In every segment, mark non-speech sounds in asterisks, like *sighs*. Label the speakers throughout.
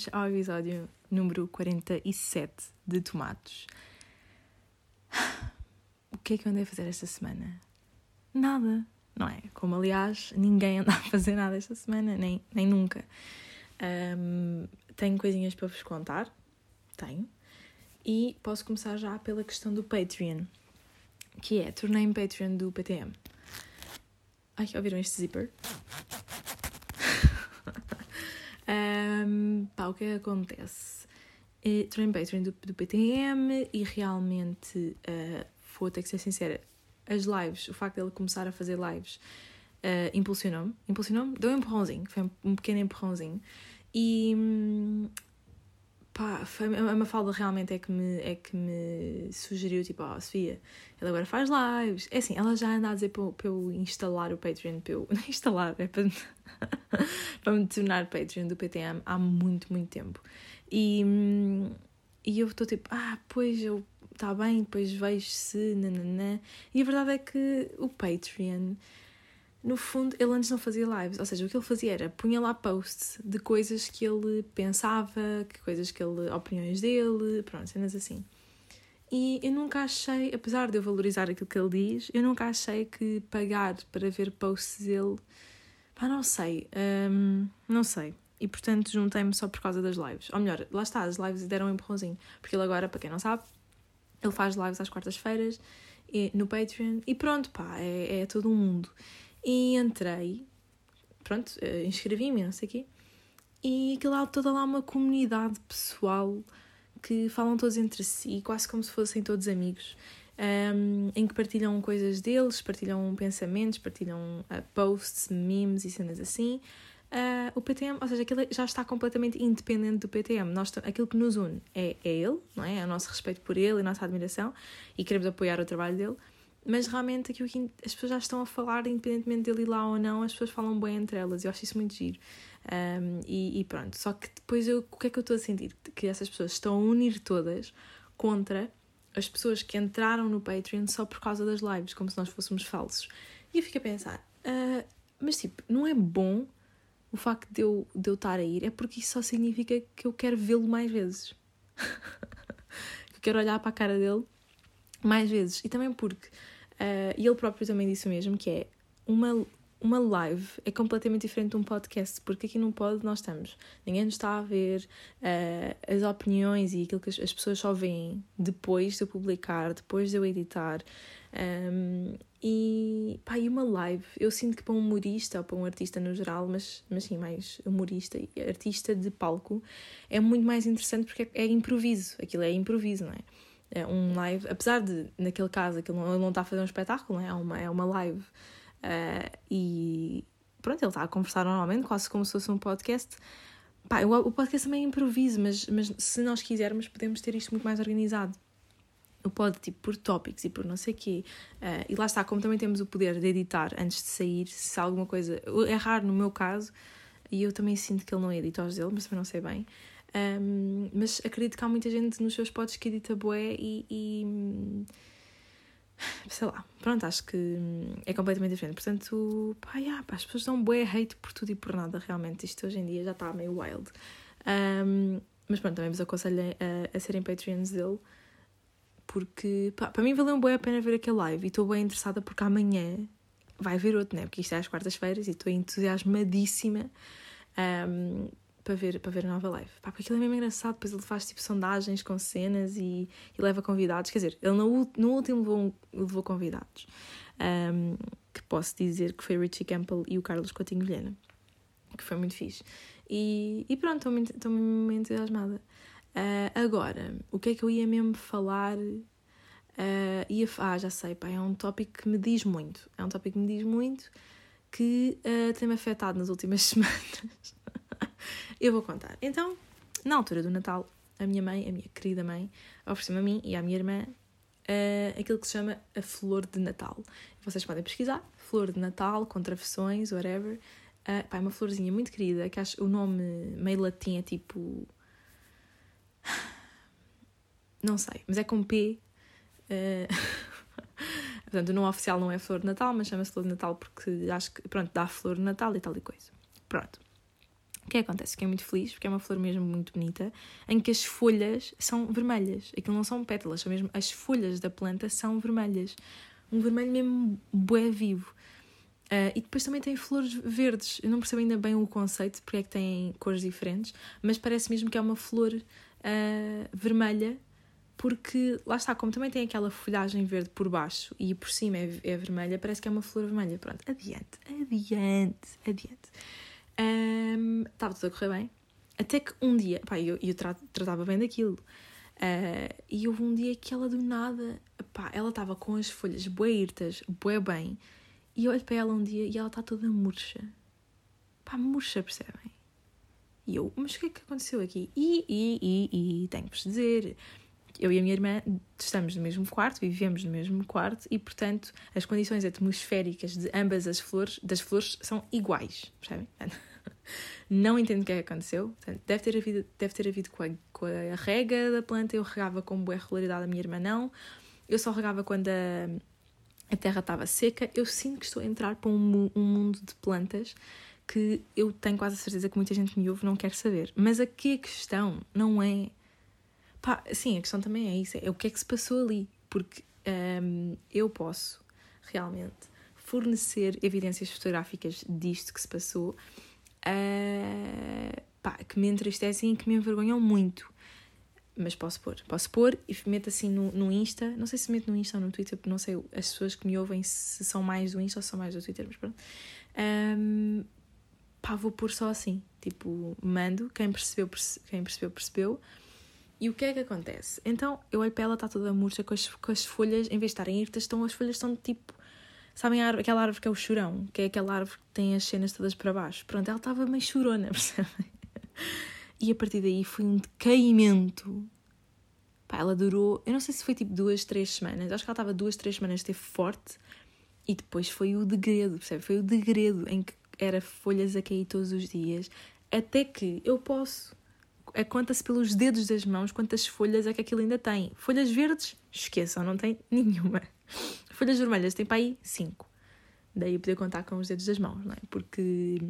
Speaker 1: bem-vindos ao episódio número 47 de Tomatos. *sighs* O que é que eu andei a fazer esta semana? Nada, não é? Como aliás, ninguém anda a fazer nada esta semana, nem, nem nunca. Um, tenho coisinhas para vos contar, tenho, e posso começar já pela questão do Patreon, que é tornei-me Patreon do PTM. Ai, ouviram este zipper? Um, pá, o que é acontece? Uh, tornei Patreon do, do PTM e realmente, uh, vou ter que ser sincera, as lives, o facto dele começar a fazer lives, uh, impulsionou-me. Impulsionou-me? Deu um empurrãozinho, foi um pequeno empurrãozinho. E um, pá, a Mafalda realmente é que me, é que me sugeriu, tipo, ó, oh, Sofia, ele agora faz lives. É assim, ela já anda a dizer para, para eu instalar o Patreon, para eu, *laughs* não instalar, é para, *laughs* para me tornar Patreon do PTM há muito, muito tempo. E, e eu estou tipo, ah, pois eu, está bem, depois vejo se, nananã. E a verdade é que o Patreon no fundo, ele antes não fazia lives, ou seja, o que ele fazia era punha lá posts de coisas que ele pensava, que coisas que ele, opiniões dele, pronto, cenas assim. E eu nunca achei, apesar de eu valorizar aquilo que ele diz, eu nunca achei que pagar para ver posts dele, pá, não sei, hum, não sei. E portanto juntei-me só por causa das lives. Ou melhor, lá está, as lives deram um empurrãozinho. Porque ele agora, para quem não sabe, ele faz lives às quartas-feiras no Patreon e pronto, pá, é, é todo um mundo. E entrei, pronto, eh, inscrevi-me, não sei o quê, e aquilo há toda lá uma comunidade pessoal que falam todos entre si, quase como se fossem todos amigos, um, ehm, em que partilham coisas deles, partilham pensamentos, partilham uh, posts, memes e cenas assim. Uh, o PTM, ou seja, aquilo já está completamente independente do PTM. Nós, aquilo que nos une é, é ele, não é? é o nosso respeito por ele a nossa admiração e queremos apoiar o trabalho dele mas realmente aquilo que as pessoas já estão a falar, independentemente dele ir lá ou não, as pessoas falam bem entre elas. Eu acho isso muito giro. Um, e, e, pronto. Só que depois eu, o que é que eu estou a sentir? Que essas pessoas estão a unir todas contra as pessoas que entraram no Patreon só por causa das lives, como se nós fôssemos falsos. E eu fico a pensar, uh, mas tipo, não é bom o facto de eu, de eu estar a ir, é porque isso só significa que eu quero vê-lo mais vezes. *laughs* eu quero olhar para a cara dele mais vezes. E também porque Uh, e ele próprio também disse o mesmo, que é uma, uma live é completamente diferente de um podcast, porque aqui no pod nós estamos, ninguém nos está a ver, uh, as opiniões e aquilo que as, as, pessoas só veem depois de eu publicar, depois de eu editar. Um, e, pá, e uma live, eu sinto que para um humorista ou para um artista no geral, mas, mas sim, mais humorista e artista de palco, é muito mais interessante porque é, é improviso, aquilo é improviso, não é? É um live, apesar de, naquele caso, aquilo não, ele não está a fazer um espetáculo, é? uma, é uma live. Uh, e pronto, ele está a conversar normalmente, quase como se fosse um podcast. Pá, o, o podcast também é improviso, mas, mas se nós quisermos, podemos ter isto muito mais organizado. O pode, tipo, por tópicos e por não sei o quê. Uh, e lá está, como também temos o poder de editar antes de sair, se alguma coisa. É raro no meu caso, e eu também sinto que ele não edita os dele, mas também não sei bem. Um, mas acredito que há muita gente nos seus pods que edita boé e, e, sei lá, pronto, acho que é completamente diferente. Portanto, pá, yeah, pá, as pessoas dão boé hate por tudo e por nada, realmente. Isto hoje em dia já está meio wild. Um, mas pronto, também vos aconselho a, a serem Patreons dele, porque pá, para mim valeu um boé a pena ver aquele live e estou bem interessada porque amanhã vai haver outro, né? Porque isto é às quartas-feiras e estou entusiasmadíssima. Um, para ver, para ver a nova live. Pá, porque aquilo é mesmo engraçado, depois ele faz tipo sondagens com cenas e, e leva convidados. Quer dizer, ele no, no último levou, levou convidados. Um, que posso dizer que foi Richie Campbell e o Carlos Coutinho Vilhena. Que foi muito fixe. E, e pronto, estou muito, estou muito entusiasmada. Uh, agora, o que é que eu ia mesmo falar? Uh, ia, ah, já sei, pá, é um tópico que me diz muito. É um tópico que me diz muito que uh, tem-me afetado nas últimas *laughs* semanas. Eu vou contar. Então, na altura do Natal, a minha mãe, a minha querida mãe, ofereceu-me a mim e à minha irmã uh, aquilo que se chama a flor de Natal. Vocês podem pesquisar, flor de Natal, com travessões, whatever. Uh, pá, é uma florzinha muito querida, que acho o nome meio latim é tipo. *sighs* Não sei, mas é com P. Uh... *laughs* Portanto, o nome oficial não é Flor de Natal, mas chama-se Flor de Natal porque acho que, pronto, dá flor de Natal e tal e coisa. Pronto. O que que acontece? Fiquei muito feliz porque é uma flor mesmo muito bonita, em que as folhas são vermelhas. Aquilo não são pétalas, são mesmo as folhas da planta são vermelhas. Um vermelho mesmo bué vivo. Uh, e depois também tem flores verdes. Eu não percebo ainda bem o conceito, porque é que têm cores diferentes, mas parece mesmo que é uma flor uh, vermelha, porque lá está, como também tem aquela folhagem verde por baixo e por cima é, é vermelha, parece que é uma flor vermelha. Pronto, adiante, adiante, adiante. Estava tudo a correr bem. Até que um dia, pá, eu, eu tratava bem daquilo. Uh, e houve um dia que ela do nada, pá, ela estava com as folhas bué irtas, bué bem, e eu olho para ela um dia e ela está toda murcha. Pá, murcha, percebem? E eu, mas o que é que aconteceu aqui? E, e, e, e, tenho-vos dizer, eu e a minha irmã estamos no mesmo quarto, vivemos no mesmo quarto e, portanto, as condições atmosféricas de ambas as flores, das flores, são iguais, percebem? Não entendo o que é que aconteceu. Portanto, deve ter havido, deve ter havido com, a, com a rega da planta, eu regava com boa regularidade, a minha irmã não. Eu só regava quando a, a terra estava seca. Eu sinto que estou a entrar para um, um mundo de plantas que eu tenho quase a certeza que muita gente me ouve não quer saber. Mas aqui a questão não é. Pá, sim, a questão também é isso: é o que é que se passou ali. Porque hum, eu posso realmente fornecer evidências fotográficas disto que se passou uh, pá, que me entristecem e que me envergonham muito. Mas posso pôr, posso pôr e meto assim no, no Insta. Não sei se meto no Insta ou no Twitter, porque não sei as pessoas que me ouvem se são mais do Insta ou são mais do Twitter, mas pronto. Um, pá, vou pôr só assim. Tipo, mando, quem percebeu, perce, quem percebeu, percebeu. E o que é que acontece? Então eu olho para ela, está toda murcha com as, com as folhas, em vez de estarem irtas, estão, as folhas estão tipo Sabem árvore, aquela árvore que é o chorão, que é aquela árvore que tem as cenas todas para baixo. Pronto, ela estava meio chorona, *laughs* percebem? E a partir daí foi um decaimento. Pá, ela durou, eu não sei se foi tipo duas, três semanas. Acho que ela estava duas, três semanas, esteve forte. E depois foi o degredo, percebe? Foi o degredo em que era folhas a cair todos os dias. Até que eu posso. É, conta-se pelos dedos das mãos quantas folhas é que aquilo ainda tem. Folhas verdes, esqueçam, não tem *laughs* nenhuma. Folhas vermelhas tem para aí 5. Daí poder contar com os dedos das mãos, não é? Porque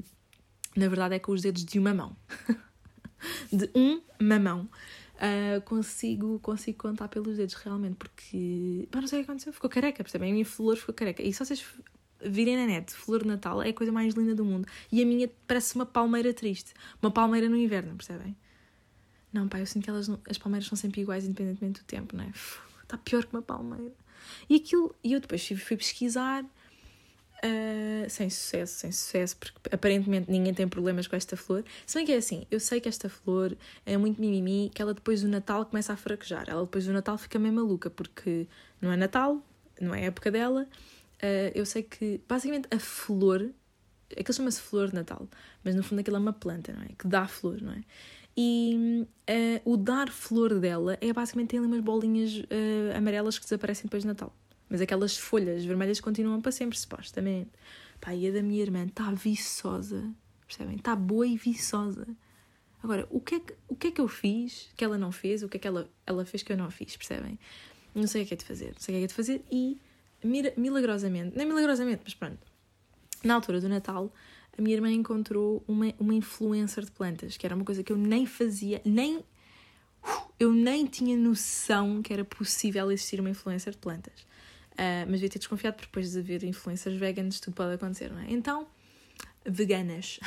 Speaker 1: na verdade é com os dedos de uma mão. *laughs* de um mamão. Uh, consigo, consigo contar pelos dedos realmente, porque pá, não sei o que aconteceu, ficou careca, percebem? A minha flor ficou careca. E se vocês virem na net, flor de Natal é a coisa mais linda do mundo. E a minha parece uma palmeira triste, uma palmeira no inverno, percebem? Não, pá, eu sinto que elas, as palmeiras são sempre iguais, independentemente do tempo, não é? Está pior que uma palmeira. E aquilo, e eu depois fui, pesquisar, uh, sem sucesso, sem sucesso, porque aparentemente ninguém tem problemas com esta flor. Se bem que é assim, eu sei que esta flor é muito mimimi, que ela depois do Natal começa a fraquejar. Ela depois do Natal fica meio maluca, porque não é Natal, não é época dela. Uh, eu sei que, basicamente, a flor, aquilo chama-se flor de Natal, mas no fundo aquilo é uma planta, não é? Que dá flor, não é? E uh, o dar flor dela é basicamente tem ali umas bolinhas uh, amarelas que desaparecem depois de Natal. Mas aquelas folhas vermelhas continuam para sempre, supostamente. Pá, e a da minha irmã está viçosa, percebem? Está boa e viçosa. Agora, o que, é que, o que é que eu fiz que ela não fez? O que é que ela, ela fez que eu não fiz, percebem? Não sei o que é de fazer. Não sei o que é de fazer e, milagrosamente, nem milagrosamente, mas pronto, na altura do Natal, a minha irmã encontrou uma, uma influencer de plantas, que era uma coisa que eu nem fazia, nem. Eu nem tinha noção que era possível existir uma influencer de plantas. Uh, mas devia ter desconfiado, porque depois de ver influencers veganas, tudo pode acontecer, não é? Então, veganas.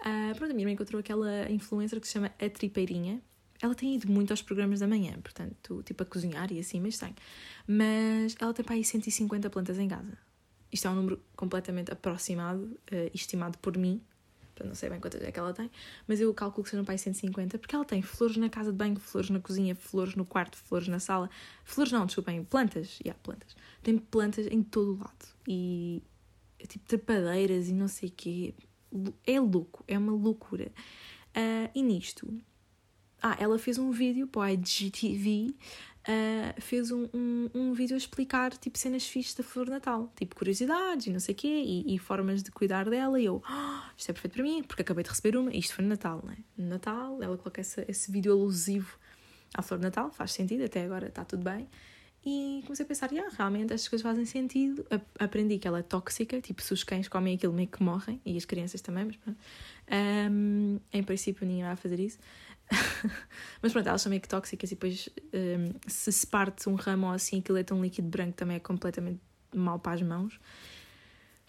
Speaker 1: uh, *laughs* pronto, a minha irmã encontrou aquela influencer que se chama A Tripeirinha. Ela tem ido muito aos programas da manhã, portanto, tipo a cozinhar e assim, mas tem. Mas ela tem para aí 150 plantas em casa. Isto é um número completamente aproximado, uh, estimado por mim. Portanto, não sei bem quantas é que ela tem, mas eu calculo que sejam para aí 150, porque ela tem flores na casa de banho, flores na cozinha, flores no quarto, flores na sala. Flores não, desculpem, plantas. Yeah, plantas. Tem plantas em todo o lado. E tipo trepadeiras e não sei o quê. É louco, é uma loucura. Uh, e nisto, ah, ela fez um vídeo para o IGTV uh, fez um, um, um, vídeo a explicar tipo cenas fixas da flor natal, tipo curiosidades e não sei o quê, e, e, formas de cuidar dela. E eu, oh, isto é perfeito para mim, porque acabei de receber uma. Isto foi no Natal, né? No Natal, ela coloca esse, vídeo alusivo à flor de Natal, faz sentido, até agora está tudo bem. E comecei a pensar, ah, realmente estas coisas fazem sentido. Aprendi que ela é tóxica, tipo, se os cães comem aquilo meio que morrem, e as crianças também, mas pronto. Um, em princípio ninguém vai fazer isso. *laughs* mas pronto, elas são meio que tóxicas e depois um, se se parte um ramo ou assim, aquilo é tão líquido branco também é completamente mal para as mãos.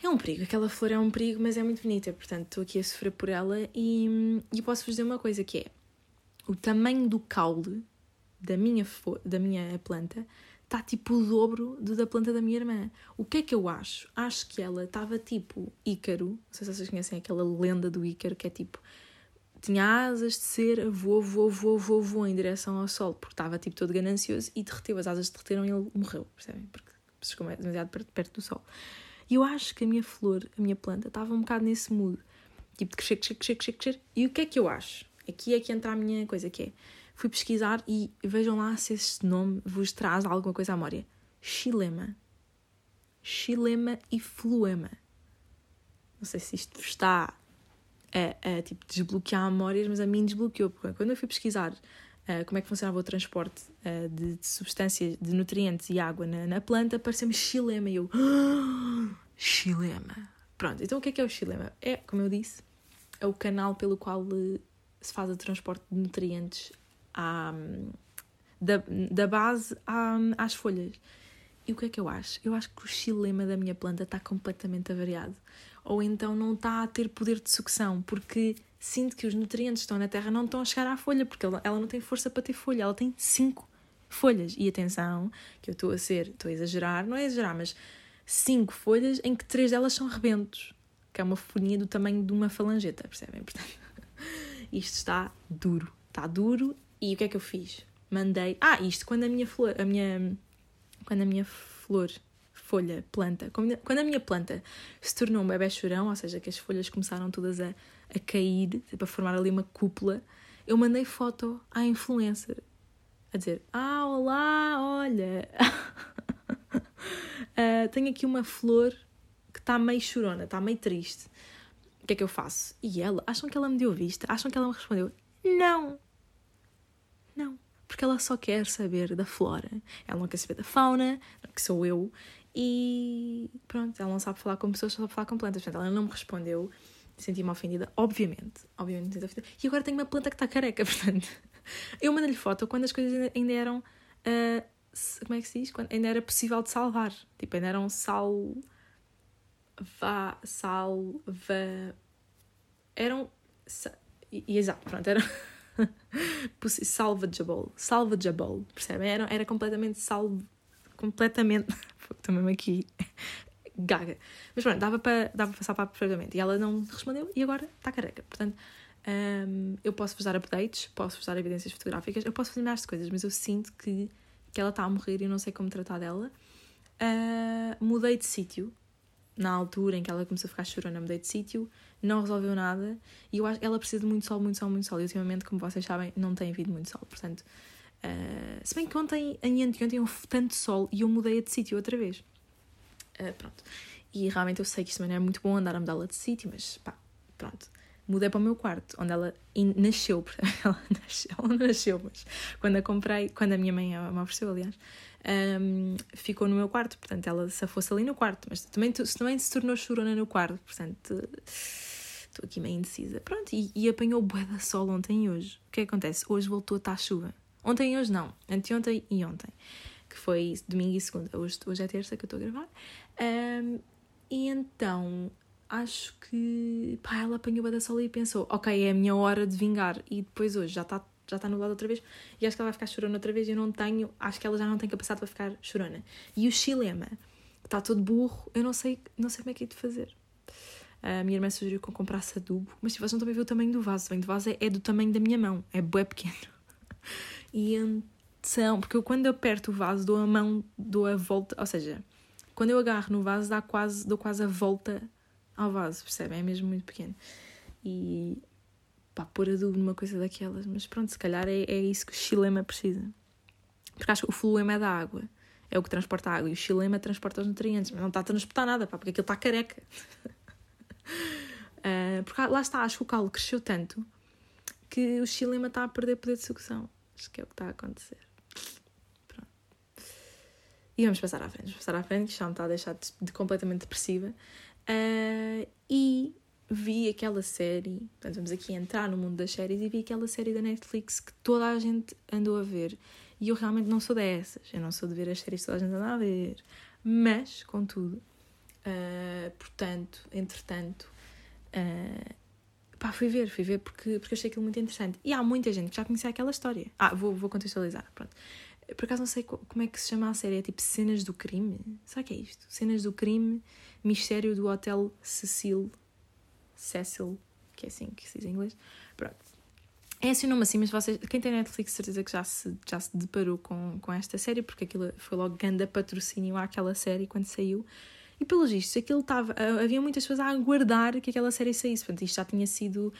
Speaker 1: É um perigo, aquela flor é um perigo, mas é muito bonita, portanto estou aqui a sofrer por ela e, e posso vos dizer uma coisa que é o tamanho do caule da minha, da minha planta está tipo o dobro do da planta da minha irmã. O que é que eu acho? Acho que ela estava tipo Ícaro, não sei se vocês conhecem aquela lenda do Ícaro, que é tipo tinha asas de ser voou, voou, voou, voou, voou em direção ao sol, porque estava tipo todo ganancioso e derreteu, as asas derreteram e ele morreu, percebem? Porque ficou demasiado perto, perto do sol. E eu acho que a minha flor, a minha planta, estava um bocado nesse mood, tipo de crescer, crescer, crescer, crescer, crescer. E o que é que eu acho? Aqui é que entra a minha coisa, que é fui pesquisar e vejam lá se este nome vos traz alguma coisa à memória. Xilema. Xilema e fluema. Não sei se isto está a, a tipo, desbloquear memórias, mas a mim desbloqueou. Porque quando eu fui pesquisar uh, como é que funcionava o transporte uh, de, de, substâncias, de nutrientes e água na, na planta, apareceu-me xilema. E eu, ah, xilema. Pronto, então o que é que é o xilema? É, como eu disse, é o canal pelo qual eh, se faz o transporte de nutrientes à, da, da base à, às folhas. E o que é que eu acho? Eu acho que o xilema da minha planta está completamente avariado. Ou então não está a ter poder de sucção, porque sinto que os nutrientes que estão na terra não estão a chegar à folha, porque ela, não tem força para ter folha, ela tem cinco folhas. E atenção, que eu estou a ser, estou a exagerar, não é exagerar, mas cinco folhas em que três delas são rebentos, que é uma folhinha do tamanho de uma falangeta, percebem? Portanto, *laughs* isto está duro, está duro e o que é que eu fiz? Mandei. Ah, isto quando a minha flor. A minha, quando a minha flor, folha, planta. Quando a minha planta se tornou um bebê chorão, ou seja, que as folhas começaram todas a, a cair, para formar ali uma cúpula, eu mandei foto à influencer a dizer: Ah, olá, olha, uh, *laughs* tenho aqui uma flor que está meio chorona, está meio triste. O que é que eu faço? E ela, acham que ela me deu vista? Acham que ela me respondeu? Não! Não, porque ela só quer saber da flora. Ela não quer saber da fauna, que sou eu, e pronto, ela não sabe falar com pessoas, só sabe falar com plantas. Portanto, ela não me respondeu, senti-me ofendida, obviamente. Obviamente me senti ofendida. E agora tenho uma planta que está careca, *laughs* portanto. Eu mandei-lhe foto quando as coisas ainda eram. Uh, como é que se diz? Quando ainda era possível de salvar. Tipo, ainda eram sal. Vá. Salva. Eram. E, exato, pronto, eram. *laughs* salvageable, salvageable, percebem? Era, era completamente salvo, completamente, *laughs* mesmo aqui, *laughs* gaga. Mas pronto, dava para, dava passar para perfeitamente. E ela não respondeu e agora está careca. Portanto, um, eu posso vos dar updates, posso vos dar evidências fotográficas, eu posso fazer mais coisas, mas eu sinto que, que ela está a morrer e eu não sei como tratar dela. Uh, mudei de sítio, na altura em que ela começou a ficar chorona, mudei de sítio, não resolveu nada e eu acho ela precisa de muito sol, muito sol, muito sol. E ultimamente, como vocês sabem, não tem havido muito sol, portanto. Uh, se bem que ontem e anteontem houve tanto sol e eu mudei de sítio outra vez. Uh, pronto. E realmente eu sei que isto também não é muito bom andar a mudá-la de sítio, mas pá, pronto. Mudei para o meu quarto, onde ela nasceu. *laughs* Ela nasceu, ela nasceu, mas quando a comprei, quando a minha mãe me ofereceu, aliás, um, ficou no meu quarto, portanto ela se fosse ali no quarto, mas também, também se tornou chorona no quarto, portanto estou aqui meio indecisa. Pronto, e, e apanhou bué da sol ontem e hoje. O que é que acontece? Hoje voltou a estar chuva. Ontem e hoje não, anteontem e ontem, que foi domingo e segunda. Hoje, hoje é terça que eu estou a gravar. Um, e então acho que pá, ela apanhou bué da sol e pensou: ok, é a minha hora de vingar. E depois hoje já está já está nublado outra vez e acho que ela vai ficar chorona outra vez e eu não tenho, acho que ela já não tem capacidade para ficar chorona. E o xilema, está todo burro, eu não sei, não sei como é que é de fazer. A minha irmã sugeriu que eu comprasse adubo, mas se vocês não também ver o tamanho do vaso, o tamanho do vaso é, é do tamanho da minha mão, é bué pequeno. *laughs* E então, porque eu quando aperto o vaso dou a mão, dou a volta, ou seja, quando eu agarro no vaso dá quase, dou quase a volta ao vaso, percebem? É mesmo muito pequeno. E pá, pôr adubo numa coisa daquelas, mas pronto, se calhar é, é isso que o xilema precisa. Porque acho que o fluema é da água, é o que transporta a água, e o xilema transporta os nutrientes, mas não está a transportar nada, pá, porque aquilo está careca. uh, *laughs* porque lá está, acho que o calo cresceu tanto que o xilema está a perder poder de sucção. Acho que é o que está a acontecer. Pronto. E vamos passar à frente. Vamos passar à frente, que já me está a deixar de, de completamente depressiva. Uh, e vi aquela série, portanto, vamos aqui entrar no mundo das séries e vi aquela série da Netflix que toda a gente andou a ver. E eu realmente não sou dessas. Eu não sou de ver as séries que toda a gente anda a ver. Mas, contudo, uh, portanto, entretanto, uh, pá, fui ver, fui ver porque, porque achei aquilo muito interessante. E há muita gente que já conhecia aquela história. Ah, vou, vou contextualizar, pronto. Por acaso não sei como é que se chama a série, é tipo Cenas do Crime? Será que é isto? Cenas do Crime, Mistério do Hotel Cecil, Cecil, que é assim que se diz em inglês. Pronto. É assim o nome assim, mas vocês, quem tem Netflix, certeza que já se, já se deparou com, com esta série, porque aquilo foi logo grande patrocínio àquela série quando saiu. E pelos vistos, aquilo estava. Havia muitas pessoas a aguardar que aquela série saísse. Portanto, isto já tinha sido.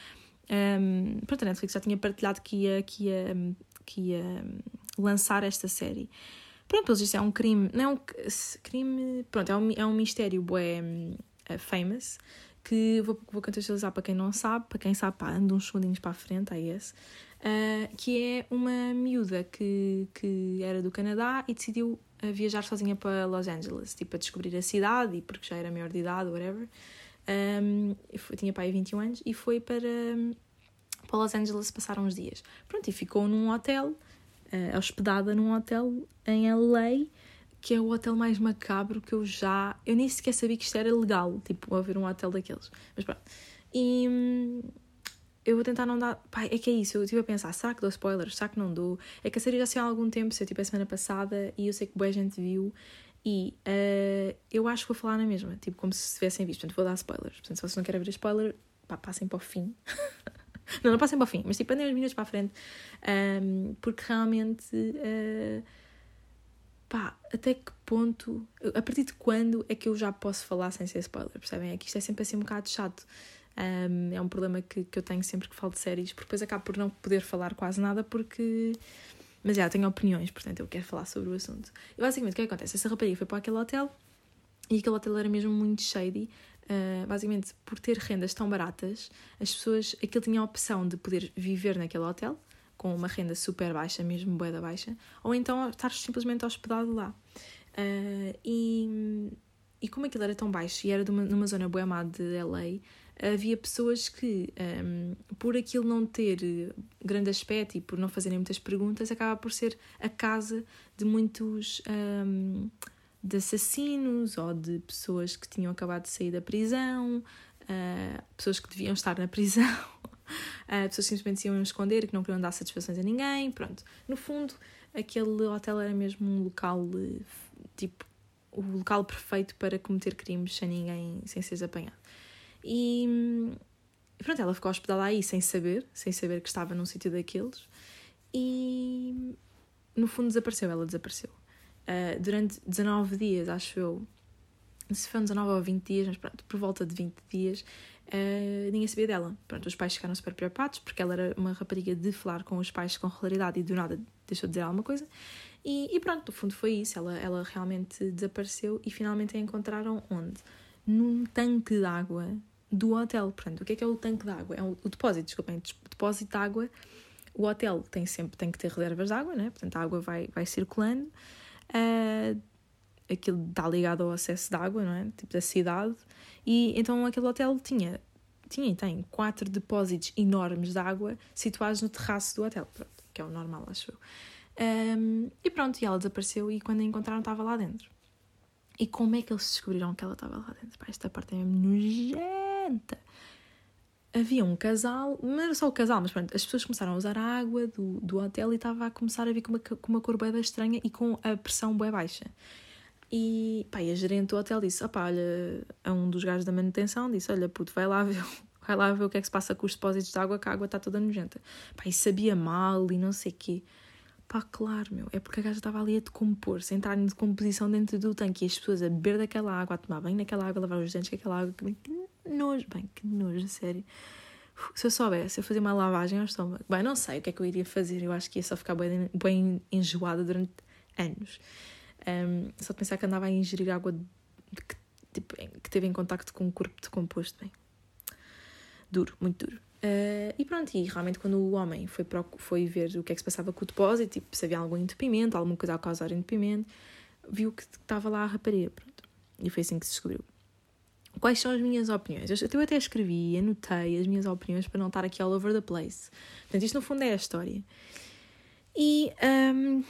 Speaker 1: Um, pronto, a Netflix já tinha partilhado que ia, que ia, que ia lançar esta série. Pronto, pelos vistos, é um crime. Não é um crime. Pronto, é um, é um mistério bué um, famous que vou, vou contextualizar para quem não sabe, para quem sabe, pá, ando uns segundinhos para a frente, aí esse, uh, que é uma miúda que, que era do Canadá e decidiu uh, viajar sozinha para Los Angeles, tipo, a descobrir a cidade, e porque já era maior de idade, whatever. Um, foi, tinha pai 21 anos e foi para, para Los Angeles passar uns dias. Pronto, e ficou num hotel, uh, hospedada num hotel em LA, que é o hotel mais macabro que eu já. Eu nem sequer sabia que isto era legal, tipo, haver um hotel daqueles. Mas pronto. E hum, eu vou tentar não dar. Pai, é que é isso. Eu estive a pensar, será que dou spoilers? Será que não dou? É que a série já saiu há algum tempo, se eu tipo a semana passada e eu sei que boa gente viu. E uh, eu acho que vou falar na mesma, tipo, como se tivessem visto. Portanto, vou dar spoilers. Portanto, se vocês não querem ver spoiler, pá, passem para o fim. *laughs* não, não passem para o fim, mas tipo, andem uns minutos para a frente. Um, porque realmente. Uh, pá, até que ponto, a partir de quando é que eu já posso falar sem ser spoiler, percebem? É que isto é sempre assim um bocado chato. Um, é um problema que, que eu tenho sempre que falo de séries, porque depois acabo por não poder falar quase nada porque. Mas já, tenho opiniões, portanto eu quero falar sobre o assunto. E basicamente o que, é que acontece? Essa rapariga foi para aquele hotel e aquele hotel era mesmo muito shady. Uh, basicamente, por ter rendas tão baratas, as pessoas. Aquilo tinha a opção de poder viver naquele hotel com uma renda super baixa, mesmo boeda baixa, ou então estar simplesmente hospedado lá. Uh, e, e como aquilo era tão baixo e era uma, numa zona boemada de LA, havia pessoas que, um, por aquilo não ter grande aspecto e por não fazerem muitas perguntas, acaba por ser a casa de muitos um, de assassinos ou de pessoas que tinham acabado de sair da prisão, uh, pessoas que deviam estar na prisão. *laughs* Uh, pessoas simplesmente se iam esconder, que não queriam dar satisfações a ninguém, pronto. No fundo, aquele hotel era mesmo um local, tipo, o local perfeito para cometer crimes sem ninguém, sem ser apanhado. E pronto, ela ficou hospedada aí sem saber, sem saber que estava num sítio daqueles. E no fundo desapareceu, ela desapareceu. Uh, durante 19 dias, acho eu, se foi 19 ou 20 dias, mas pronto, por volta de 20 dias, uh, ninguém sabia dela. Pronto, os pais ficaram super preocupados porque ela era uma rapariga de falar com os pais com regularidade e do nada deixou de dizer alguma coisa. E, e pronto, no fundo foi isso. Ela, ela realmente desapareceu e finalmente a encontraram onde? Num tanque de água do hotel. Portanto, o que é que é o tanque de água? É o, depósito, desculpem, depósito de água. O hotel tem sempre tem que ter reservas de água, né? portanto a água vai, vai circulando. Uh, aquilo está ligado ao acesso de água, não é? Tipo da cidade. E então aquele hotel tinha, tinha e tem quatro depósitos enormes de água situados no terraço do hotel, pronto, que é o normal, acho eu. Um, e pronto, e ela desapareceu e quando a encontraram estava lá dentro. E como é que eles descobriram que ela estava lá dentro? Pá, esta parte é mesmo nojenta. Havia um casal, não era só o casal, mas pronto, as pessoas começaram a usar a água do, do hotel e estava a começar a vir com uma, com uma cor bem estranha e com a pressão bem baixa. E, pá, a gerente do hotel disse: opá, olha, a um dos gajos da manutenção disse: olha, puto, vai lá ver, *laughs* vai lá ver o que é que se passa com os depósitos de água, que a água está toda nojenta. Pá, e sabia mal e não sei o quê. Pá, claro, meu, é porque a gaja estava ali a decompor-se, a entrar em decomposição dentro do tanque e as pessoas a beber daquela água, a tomar bem naquela água, a lavar os dentes com aquela água. Que, que nojo, bem, que nojo, sério. Se eu soubesse, eu fazia uma lavagem ao estômago. Bem, não sei o que é que eu iria fazer, eu acho que ia só ficar bem, bem enjoada durante anos. Um, só de pensar que andava a ingerir água que, tipo, que teve em contacto com o corpo decomposto. Bem, duro, muito duro. Uh, e pronto, e realmente quando o homem foi, foi ver o que é que se passava com o depósito, tipo, se havia algum entupimento, alguma coisa a causar entupimento, viu que estava lá a rapariga. Pronto. E foi assim que se descobriu. Quais são as minhas opiniões? Eu, eu até escrevi, anotei as minhas opiniões para não estar aqui all over the place. Portanto, isto no fundo é a história. E um,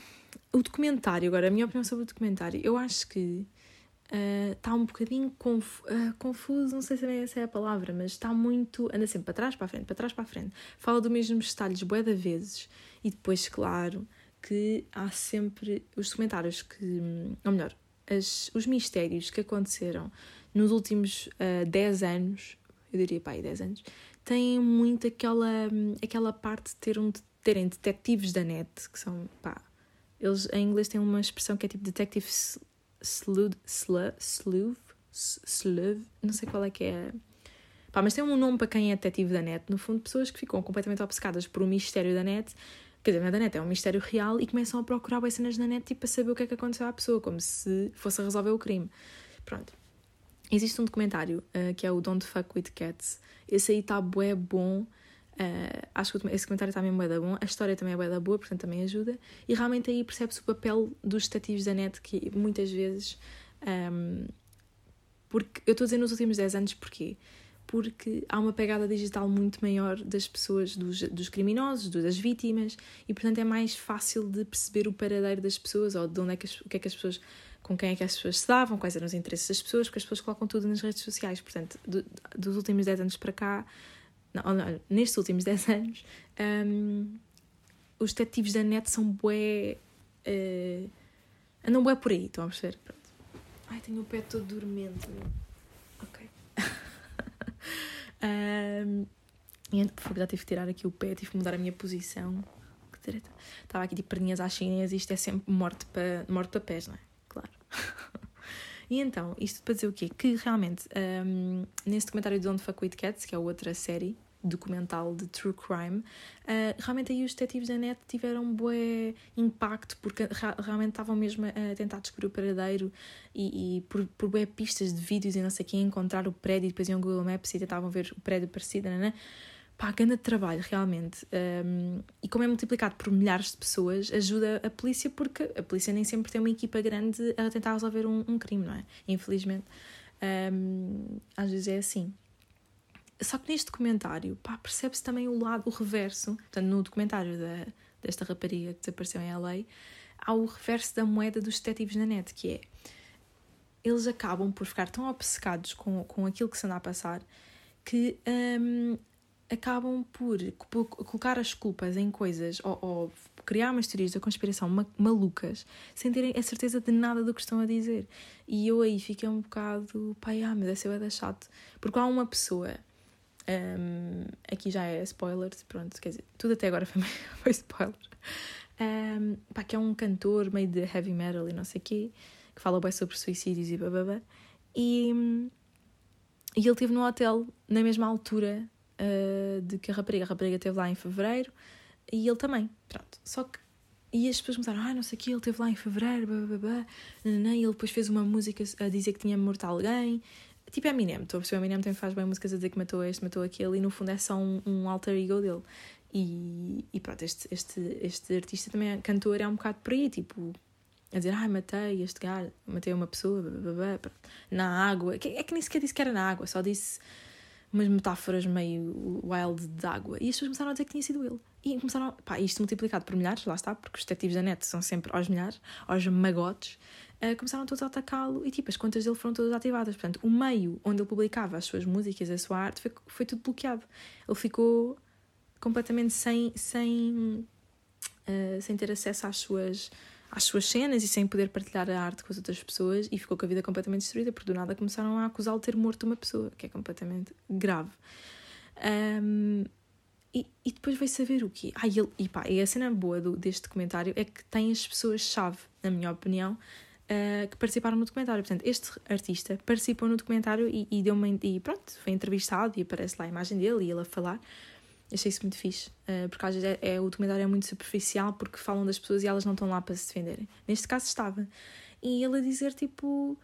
Speaker 1: o documentário, agora, a minha opinião sobre o documentário, eu acho que está uh, um bocadinho conf uh, confuso, não sei se essa é a palavra, mas está muito. anda sempre para trás, para a frente, para trás, para a frente. Fala dos mesmos detalhes bué de vezes e depois, claro, que há sempre os documentários que. ou melhor, as, os mistérios que aconteceram nos últimos uh, 10 anos, eu diria pá, 10 anos, têm muito aquela, aquela parte de ter um, terem detetives da net, que são, pá, eles em inglês têm uma expressão que é tipo detective sleuth, sleuth, sleuth, não sei qual é que é. Pá, mas tem um nome para quem é detetive da net. No fundo, pessoas que ficam completamente obcecadas por um mistério da net, quer dizer, não é da net, é um mistério real e começam a procurar as cenas na net tipo, para saber o que é que aconteceu à pessoa, como se fosse a resolver o crime. Pronto. Existe um documentário uh, que é o Don't Fuck With Cats. Esse aí está bué bom. Uh, acho que esse comentário está mesmo bué da bom. A história também é bué da boa, portanto também ajuda. E realmente aí percebe-se o papel dos detetives da net que muitas vezes... Um, porque eu estou a dizer nos últimos 10 anos porquê? Porque há uma pegada digital muito maior das pessoas, dos, dos criminosos, das vítimas, e portanto é mais fácil de perceber o paradeiro das pessoas ou de onde é que as, o que é que as pessoas com quem é que as pessoas se davam, quais eram os interesses das pessoas, porque as pessoas colocam tudo nas redes sociais. Portanto, do, dos últimos 10 anos para cá, não, não, nestes últimos *laughs* 10 anos, um, os detetives da net são bué. Uh, andam bué por aí, estão a perceber? Pronto. Ai, tenho o pé todo dormente. Ok. *laughs* um, e já tive que tirar aqui o pé, tive que mudar a minha posição. Estava aqui de perninhas às chinas e isto é sempre morte para, morte para pés, não é? claro. *laughs* e então, isto para dizer o quê? Que realmente, um, nesse documentário de Don't Fuck With Cats, que é outra série documental de true crime, uh, realmente aí os detetives da net tiveram um bom impacto porque realmente estavam mesmo a tentar descobrir o paradeiro e, e por, por pistas de vídeos e não sei o quê, encontrar o prédio e depois iam Google Maps e tentavam ver o prédio parecido, não é? pá, grande trabalho, realmente. Um, e como é multiplicado por milhares de pessoas, ajuda a polícia, porque a polícia nem sempre tem uma equipa grande a tentar resolver um, um crime, não é? Infelizmente. Um, às vezes é assim. Só que neste documentário, pá, percebe-se também o lado, o reverso. Portanto, no documentário da, desta rapariga que desapareceu em LA, há o reverso da moeda dos detetives na net, que é eles acabam por ficar tão obcecados com, com aquilo que se anda a passar que um, acabam por, colocar as culpas em coisas ou, ou, criar umas teorias da conspiração malucas sem terem a certeza de nada do que estão a dizer. E eu aí fiquei um bocado, pai, ah, mas deve ser chato. Porque há uma pessoa, um, aqui já é spoiler, pronto, quer dizer, tudo até agora *laughs* foi, foi spoiler, um, pá, que é um cantor meio de heavy metal e não sei o quê, que fala bem sobre suicídios e bababá. E, e ele esteve no hotel na mesma altura uh, de que a rapariga, a rapariga esteve lá em fevereiro e ele também, pronto. Só que e as pessoas começaram, ah, não sei o que, ele esteve lá em fevereiro, blá, blá, blá, e ele depois fez uma música a dizer que tinha morto alguém. Tipo, é Eminem, estou a perceber, Eminem também faz bem músicas a dizer que matou este, matou aquele, e no fundo é só um, um alter ego dele. E, e pronto, este, este, este artista também, é, cantor, é um bocado por aí, tipo, a dizer, ah, matei este gajo, matei uma pessoa, blá, blá, blá, na água. É que nem sequer disse que era na água, só disse umas metáforas meio wild de água. E as pessoas começaram a dizer que tinha sido ele. E começaram, pá, isto multiplicado por milhares, lá está, porque os detetives da net são sempre aos milhares, aos magotes, uh, começaram todos a atacá-lo e tipo, as contas dele foram todas ativadas. Portanto, o meio onde ele publicava as suas músicas, a sua arte, foi, foi tudo bloqueado. Ele ficou completamente sem, sem, uh, sem ter acesso às suas às suas cenas e sem poder partilhar a arte com as outras pessoas e ficou com a vida completamente destruída porque do nada começaram a acusá-lo de ter morto uma pessoa, que é completamente grave. Um, e, e, depois vai saber o quê? Ah, ele, e, pá, e a cena boa do, deste documentário é que tem as pessoas-chave, na minha opinião, uh, que participaram no documentário. Portanto, este artista participou no documentário e, e, deu uma, e pronto, foi entrevistado e aparece lá a imagem dele e ele a falar. Achei isso muito fixe, uh, porque às vezes é, é, o documentário é muito superficial porque falam das pessoas e elas não estão lá para se defenderem. Neste caso estava. E ele a dizer tipo.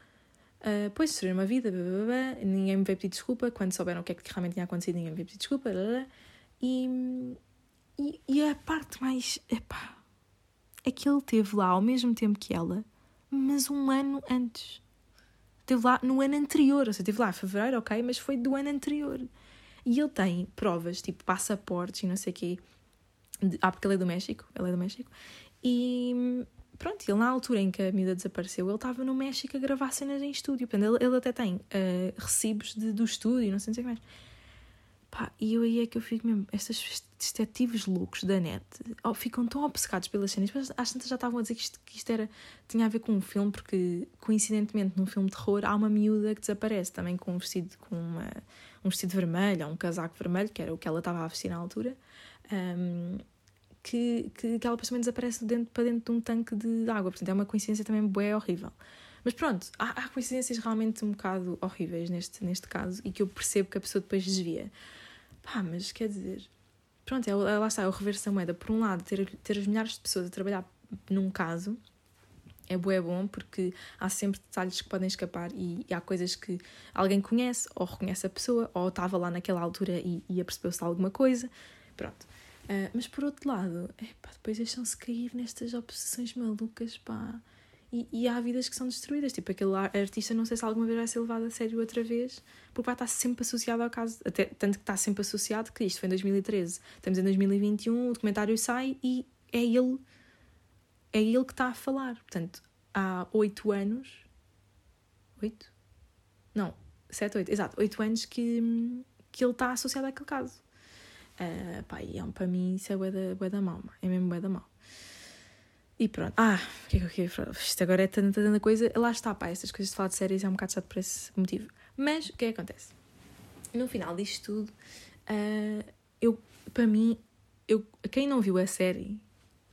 Speaker 1: Uh, pois, destruir uma vida, blá, blá, blá, ninguém me veio pedir desculpa. Quando souberam o que é que realmente tinha acontecido, ninguém me veio pedir desculpa. E, e, e a parte mais. Epá, é que ele teve lá ao mesmo tempo que ela, mas um ano antes. Esteve lá no ano anterior, ou seja, esteve lá em fevereiro, ok, mas foi do ano anterior. E ele tem provas, tipo passaportes e não sei o quê. De, ah, porque ele é do México, ele é do México. E pronto, ele na altura em que a miúda desapareceu, ele estava no México a gravar cenas em estúdio. Portanto, ele, ele até tem uh, recibos de, do estúdio, não sei, o que mais. Pá, e eu aí é que eu fico mesmo, estes detetives loucos da net oh, ficam tão obcecados pelas cenas, mas às tantas já estavam a dizer que isto, que isto era, tinha a ver com um filme, porque coincidentemente num filme de terror há uma miúda que desaparece também com um vestido, com uma, um vestido vermelho, ou um casaco vermelho, que era o que ela estava a vestir na altura, um, que, que, que ela também desaparece dentro, para dentro de um tanque de água, portanto é uma coincidência também bué horrível. Mas pronto, há, há coincidências realmente um bocado horríveis neste, neste caso e que eu percebo que a pessoa depois desvia. Pá, mas quer dizer, pronto, é, é, lá está, é o reverso da moeda. Por um lado, ter, ter as milhares de pessoas a trabalhar num caso é bom, é bom porque há sempre detalhes que podem escapar e, e, há coisas que alguém conhece ou reconhece a pessoa ou estava lá naquela altura e, e apercebeu-se de alguma coisa. Pronto. Uh, mas por outro lado, epá, depois deixam-se cair nestas obsessões malucas, pá. E, e, há vidas que são destruídas. Tipo, aquele artista, não sei se alguma vez vai ser levado a sério outra vez, porque vai estar sempre associado ao caso. Até, tanto que está sempre associado que isto foi em 2013. Estamos em 2021, o documentário sai e é ele, é ele que está a falar. Portanto, há oito anos. Oito? Não, sete, oito, exato, oito anos que, que ele está associado àquele caso. Uh, pá, e é, para mim isso é bué da mal, é mesmo bué da mal. E pronto. Ah, o que é que eu queria falar? Isto agora é tanta, tanta coisa. Lá está, pá, estas coisas de falar de séries é um bocado chato por esse motivo. Mas o que é que acontece? No final disto tudo, uh, eu, para mim, eu, quem não viu a série,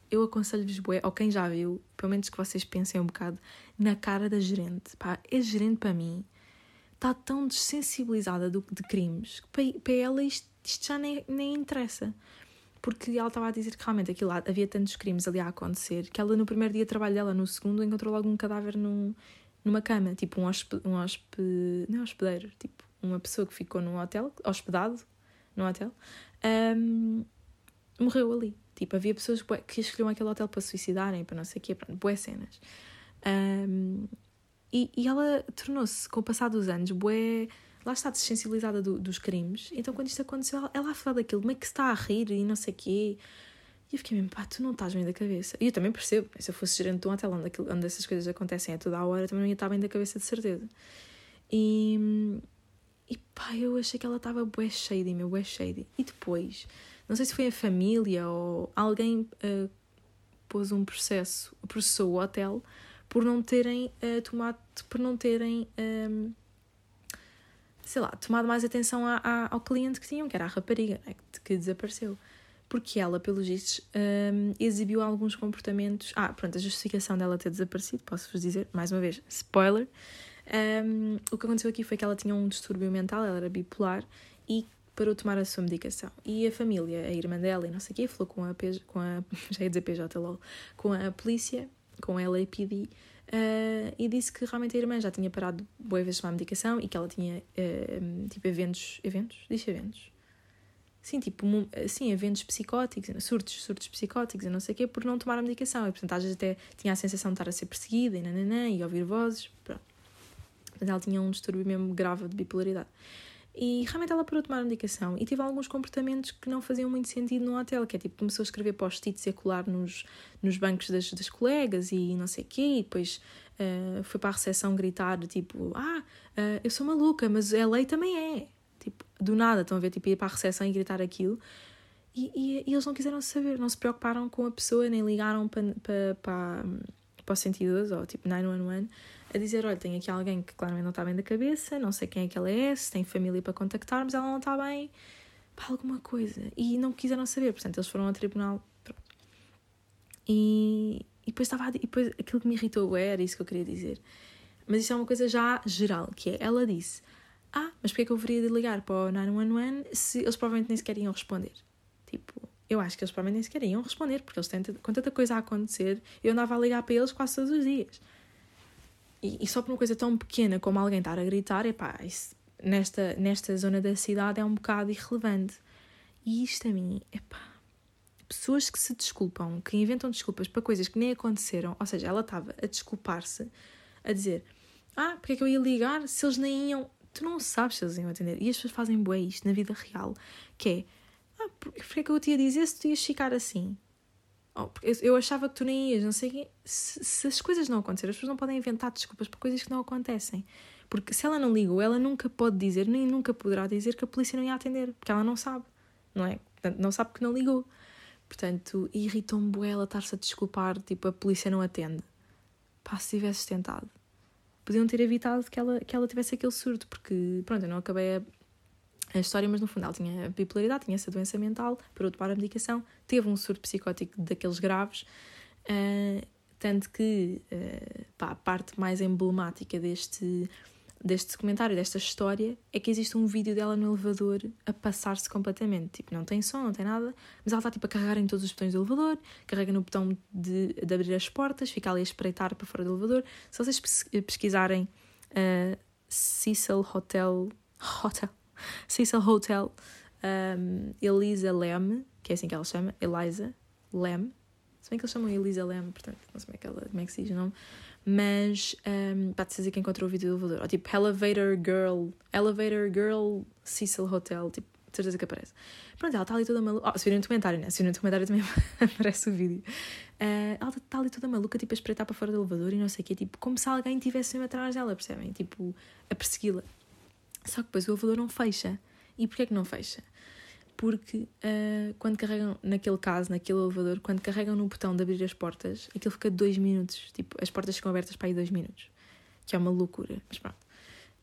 Speaker 1: eu aconselho-vos, ou quem já viu, pelo menos que vocês pensem um bocado na cara da gerente. Pá, a gerente, para mim, está tão desensibilizada do, de crimes que para, ela isto, isto já nem, nem interessa porque ela estava a dizer que realmente aquilo lá, havia tantos crimes ali a acontecer que ela no primeiro dia de trabalho dela, no segundo, encontrou logo um cadáver num, numa cama, tipo um um não é hospedeiro, tipo uma pessoa que ficou num hotel, hospedado num hotel, um, morreu ali. Tipo, havia pessoas que escolhiam aquele hotel para suicidarem, para não sei o quê, pronto, boas cenas. Um, e, e ela tornou-se, com o passar dos anos, bué lá está desensibilizada do, dos crimes. Então, quando isto aconteceu, ela, ela a falar daquilo, é que se está a rir e não sei o quê. E eu fiquei mesmo, pá, tu não estás bem da cabeça. E eu também percebo, se eu fosse gerente de um hotel onde, onde essas coisas acontecem a toda a hora, também não ia estar bem da cabeça, de certeza. E, e pá, eu achei que ela estava bué shady, meu, bué shady. E depois, não sei se foi a família ou alguém uh, pôs um processo, processou o hotel por não terem uh, tomado, por não terem. Um, eh, sei lá, tomado mais atenção a, a, ao cliente que tinham, que era a rapariga, né, que, que, desapareceu. Porque ela, pelos vistos, um, exibiu alguns comportamentos. Ah, pronto, a justificação dela ter desaparecido, posso-vos dizer, mais uma vez, spoiler. Um, o que aconteceu aqui foi que ela tinha um distúrbio mental, ela era bipolar e parou de tomar a sua medicação. E a família, a irmã dela e não sei o quê, falou com a, com a *laughs* já ia dizer PJ, com a polícia, com a LAPD, Uh, e disse que realmente a irmã já tinha parado boas vezes de tomar medicação e que ela tinha uh, tipo eventos. Eventos? Diz eventos? Sim, tipo, sim, eventos psicóticos, surtos, surtos psicóticos e não sei o quê, por não tomar a medicação. E, portanto, às vezes até tinha a sensação de estar a ser perseguida e nananã, e ouvir vozes. Pronto. Ela tinha um distúrbio mesmo grave de bipolaridade. E realmente ela parou de tomar medicação e teve alguns comportamentos que não faziam muito sentido no hotel, que é tipo, começou a escrever post-its e a colar nos, nos bancos das, das colegas e não sei o quê, e depois uh, foi para a recepção gritar, tipo, ah, uh, eu sou maluca, mas a lei também é. Tipo, do nada, estão a ver, tipo, ir para a recepção e gritar aquilo. E, e, e, eles não quiseram saber, não se preocuparam com a pessoa, nem ligaram para, para, para, para o 112 ou tipo 911 a dizer: Olha, tem aqui alguém que claramente não está bem da cabeça, não sei quem é que ela é, se tem família para contactar, mas ela não está bem para alguma coisa. E não quiseram saber, portanto, eles foram ao tribunal. E, e depois estava. E depois aquilo que me irritou era isso que eu queria dizer. Mas isso é uma coisa já geral, que é: ela disse. Ah, mas porquê é que eu deveria de ligar para o 911 se eles provavelmente nem sequer iam responder? Tipo, eu acho que eles provavelmente nem sequer iam responder, porque eles têm com tanta coisa a acontecer, eu andava a ligar para eles quase todos os dias. E, e, só por uma coisa tão pequena como alguém estar a gritar, epá, isso, nesta, nesta zona da cidade é um bocado irrelevante. E isto a mim, epá, pessoas que se desculpam, que inventam desculpas para coisas que nem aconteceram, ou seja, ela estava a desculpar-se, a dizer: Ah, porque é que eu ia ligar se eles nem iam. Tu não sabes se eles iam atender. E as pessoas fazem bué isto na vida real, que é: Ah, porque é que eu te ia dizer se tu ias ficar assim? Oh, eu achava que tu nem ias, não sei se, se as coisas não acontecerem, as pessoas não podem inventar desculpas para coisas que não acontecem. Porque se ela não ligou, ela nunca pode dizer, nem nunca poderá dizer que a polícia não ia atender, porque ela não sabe, não é? Portanto, não sabe que não ligou. Portanto, irritou-me ela estar-se a desculpar, tipo, a polícia não atende. Pá, se tivesses tentado. Podiam ter evitado que ela, que ela tivesse aquele surto, porque, pronto, eu não acabei a, a história, mas no fundo ela tinha bipolaridade, tinha essa doença mental, parou de tomar a medicação, teve um surto psicótico daqueles graves, uh, tanto que, uh, pá, a parte mais emblemática deste deste documentário, desta história, é que existe um vídeo dela no elevador a passar-se completamente. Tipo, não tem som, não tem nada, mas ela está tipo a carregar em todos os botões do elevador, carrega no botão de, de abrir as portas, fica ali a espreitar para fora do elevador. Se vocês pesquisarem uh, Cecil Hotel, Hotel, Cecil Hotel, um, Elisa Lem, que é assim que ela chama, Eliza Lem, se bem que eles chamam Elisa Lem, portanto, não sei como é que, ela, como é que se diz o nome, mas um, pode dizer que encontrou o vídeo do elevador. Ou tipo Elevator Girl, Elevator Girl Cecil Hotel, tipo, certeza que aparece. Pronto, ela está ali toda maluca. Oh, se virem no comentário, né? Se virem no comentário também *laughs* aparece o vídeo. Uh, ela está ali toda maluca, tipo, a espreitar para fora do elevador e não sei o quê, tipo, como se alguém tivesse atrás dela, percebem? Tipo, a persegui-la. Só que depois o elevador não fecha. E porquê que não fecha? porque uh, quando carregam, naquele caso, naquele elevador, quando carregam no botão de abrir as portas, aquilo fica dois minutos. Tipo, as portas ficam abertas para aí dois minutos. Que é uma loucura, mas pronto.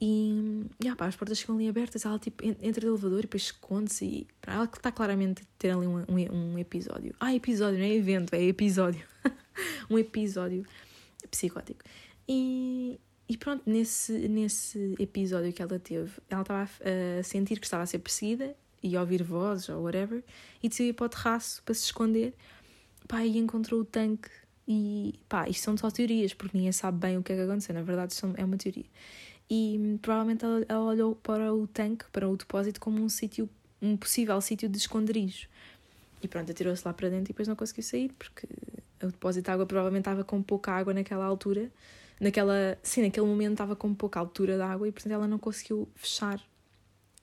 Speaker 1: E yeah, pá, as portas ficam ali abertas, ela tipo entra no elevador e depois esconde-se. E pá, ela está claramente a ter ali um, um, um, episódio. Ah, episódio, não é evento, é episódio. *laughs* um episódio psicótico. E, e pronto, nesse, nesse episódio que ela teve, ela estava a sentir que estava a ser perseguida e ouvir vozes ou whatever, e decidiu ir para o terraço para se esconder. Pá, e encontrou o tanque. E pá, isto são só teorias, porque ninguém sabe bem o que é que aconteceu, na verdade é uma teoria. E hum, provavelmente ela, ela olhou para o tanque, para o depósito, como um sítio, um possível sítio de esconderijo. E pronto, atirou-se lá para dentro e depois não conseguiu sair, porque o depósito de água provavelmente estava com pouca água naquela altura. Naquela, sim, naquele momento estava com pouca altura de água e portanto ela não conseguiu fechar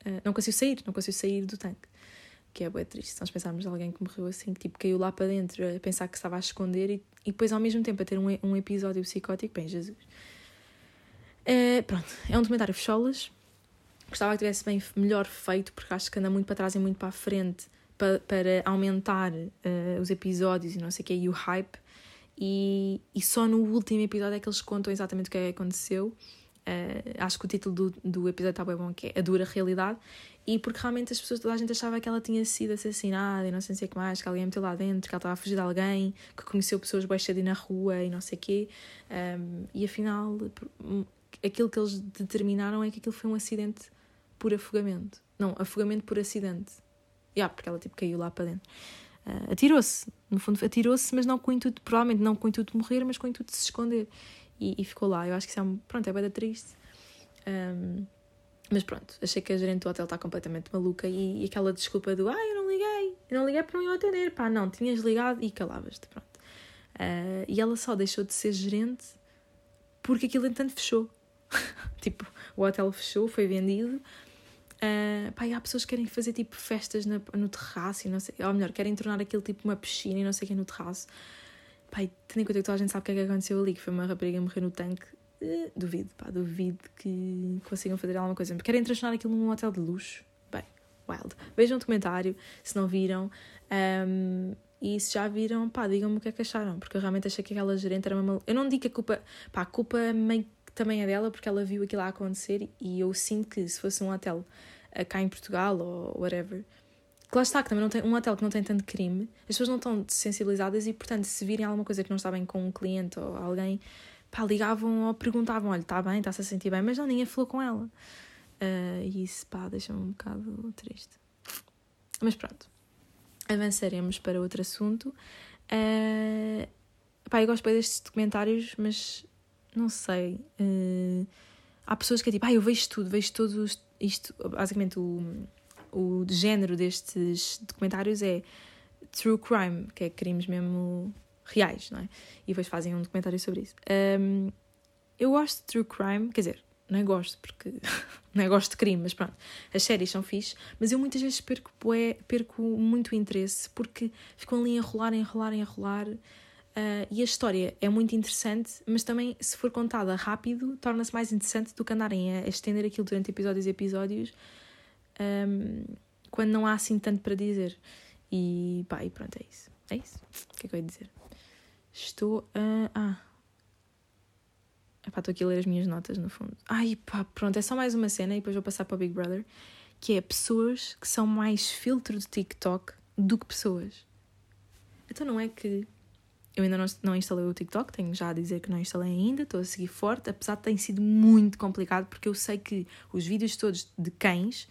Speaker 1: Uh, não conseguiu sair, não conseguiu sair do tanque. Que é bem triste. Nós pensarmos alguém que morreu assim, que tipo caiu lá para dentro a pensar que estava a esconder e, e depois ao mesmo tempo a ter um, um episódio psicótico, bem, Jesus. Uh, pronto, é um documentário fecholas. Gostava que tivesse bem melhor feito, porque acho que anda muito para trás e muito para a frente para, para aumentar uh, os episódios e não sei o que, e o hype. E, e só no último episódio é que eles contam exatamente o que é que aconteceu. Uh, acho que o título do, do episódio está bem bom, que é A Dura Realidade, e porque realmente as pessoas, toda a gente achava que ela tinha sido assassinada e não sei o que mais, que alguém meteu lá dentro, que ela estava a fugir de alguém, que conheceu pessoas baixadas na rua e não sei o quê, um, ehm, e afinal aquilo que eles determinaram é que aquilo foi um acidente por afogamento. Não, afogamento por acidente. Yeah, porque ela tipo caiu lá para dentro. Uh, atirou-se, no fundo atirou-se, mas não com o intuito, provavelmente não com o intuito de morrer, mas com o intuito de se esconder e, e ficou lá. Eu acho que isso é, um, pronto, é bem triste. Um, mas pronto, achei que a gerente do hotel está completamente maluca e, e, aquela desculpa do ah, eu não liguei, eu não liguei para não ir atender. Pá, não, tinhas ligado e calavas-te, pronto. Uh, e ela só deixou de ser gerente porque aquilo entanto fechou. *laughs* tipo, o hotel fechou, foi vendido. Uh, pá, e há pessoas que querem fazer tipo festas na, no terraço e não sei, ou melhor, querem tornar aquilo tipo uma piscina e não sei o que no terraço. Pai, tendo em conta que toda a gente sabe o que é que aconteceu ali, que foi uma rapariga morrer no tanque, uh, duvido, pá, duvido que consigam fazer alguma coisa. Querem transformar aquilo num hotel de luxo? Bem, wild. Vejam o documentário, se não viram. Um, e se já viram, pá, digam-me o que é que acharam, porque eu realmente achei que aquela gerente era uma. Eu não digo que a culpa. Pá, a culpa meio que também é dela, porque ela viu aquilo a acontecer e eu sinto que se fosse um hotel uh, cá em Portugal ou whatever que lá está, que também não tem um hotel que não tem tanto crime, as pessoas não estão sensibilizadas e, portanto, se virem alguma coisa que não está bem com um cliente ou alguém, pá, ligavam ou perguntavam: olha, está bem, está-se a sentir bem, mas não, ninguém falou com ela. Uh, e isso, pá, deixa-me um bocado triste. Mas pronto, avançaremos para outro assunto. Uh, pá, eu gosto bem destes documentários, mas não sei. Uh, há pessoas que é tipo, ah, eu vejo tudo, vejo todos isto, basicamente o o género destes documentários é true crime, que é crimes mesmo reais, não é? E depois fazem um documentário sobre isso. Um, eu gosto de true crime, quer dizer, não é gosto, porque *laughs* não é gosto de crime, mas pronto, as séries são fixe, mas eu muitas vezes perco, perco muito interesse porque ficam ali a enrolar, a enrolar, a enrolar. Uh, e a história é muito interessante, mas também, se for contada rápido, torna-se mais interessante do que andarem a estender aquilo durante episódios e episódios um, quando não há assim tanto para dizer. E pá, e pronto, é isso. É isso. O que é que eu ia dizer? Estou a. Ah. Epá, estou aqui a ler as minhas notas no fundo. Ai pá, pronto, é só mais uma cena e depois vou passar para o Big Brother. Que é pessoas que são mais filtro de TikTok do que pessoas. Então não é que eu ainda não, não instalei o TikTok, tenho já a dizer que não instalei ainda, estou a seguir forte, apesar de ter sido muito complicado, porque eu sei que os vídeos todos de cães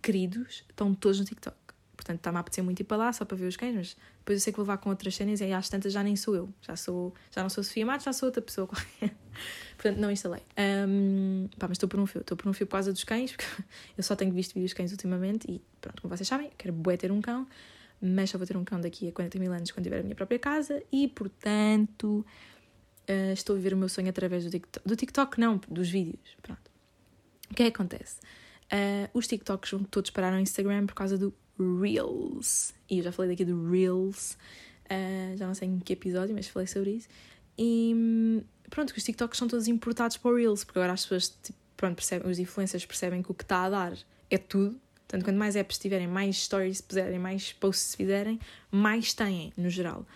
Speaker 1: queridos estão todos no TikTok. Portanto, está-me a apetecer muito ir para lá só para ver os cães, mas depois eu sei que vou levar com outras cenas e às tantas já nem sou eu. Já, sou, já não sou Sofia Matos, já sou outra pessoa qualquer. *laughs* Portanto, não instalei. Um, pá, mas estou por um fio. Estou por um fio por causa dos cães, porque *laughs* eu só tenho visto vídeos de cães ultimamente e pronto, como vocês sabem, quero bué ter um cão, mas só vou ter um cão daqui a 40 mil anos quando tiver a minha própria casa e, portanto, uh, estou a viver o meu sonho através do TikTok. Do TikTok, não, dos vídeos. Pronto. O que é que acontece? Uh, os TikToks vão todos parar no Instagram por causa do Reels. E eu já falei daqui do Reels, uh, já não sei em que episódio, mas falei sobre isso. E pronto, os TikToks são todos importados para o Reels, porque agora as pessoas, tipo, pronto, percebem, os influencers percebem que o que está a dar é tudo. Portanto, quanto mais apps tiverem, mais stories puserem, mais posts fizerem, mais têm, no geral.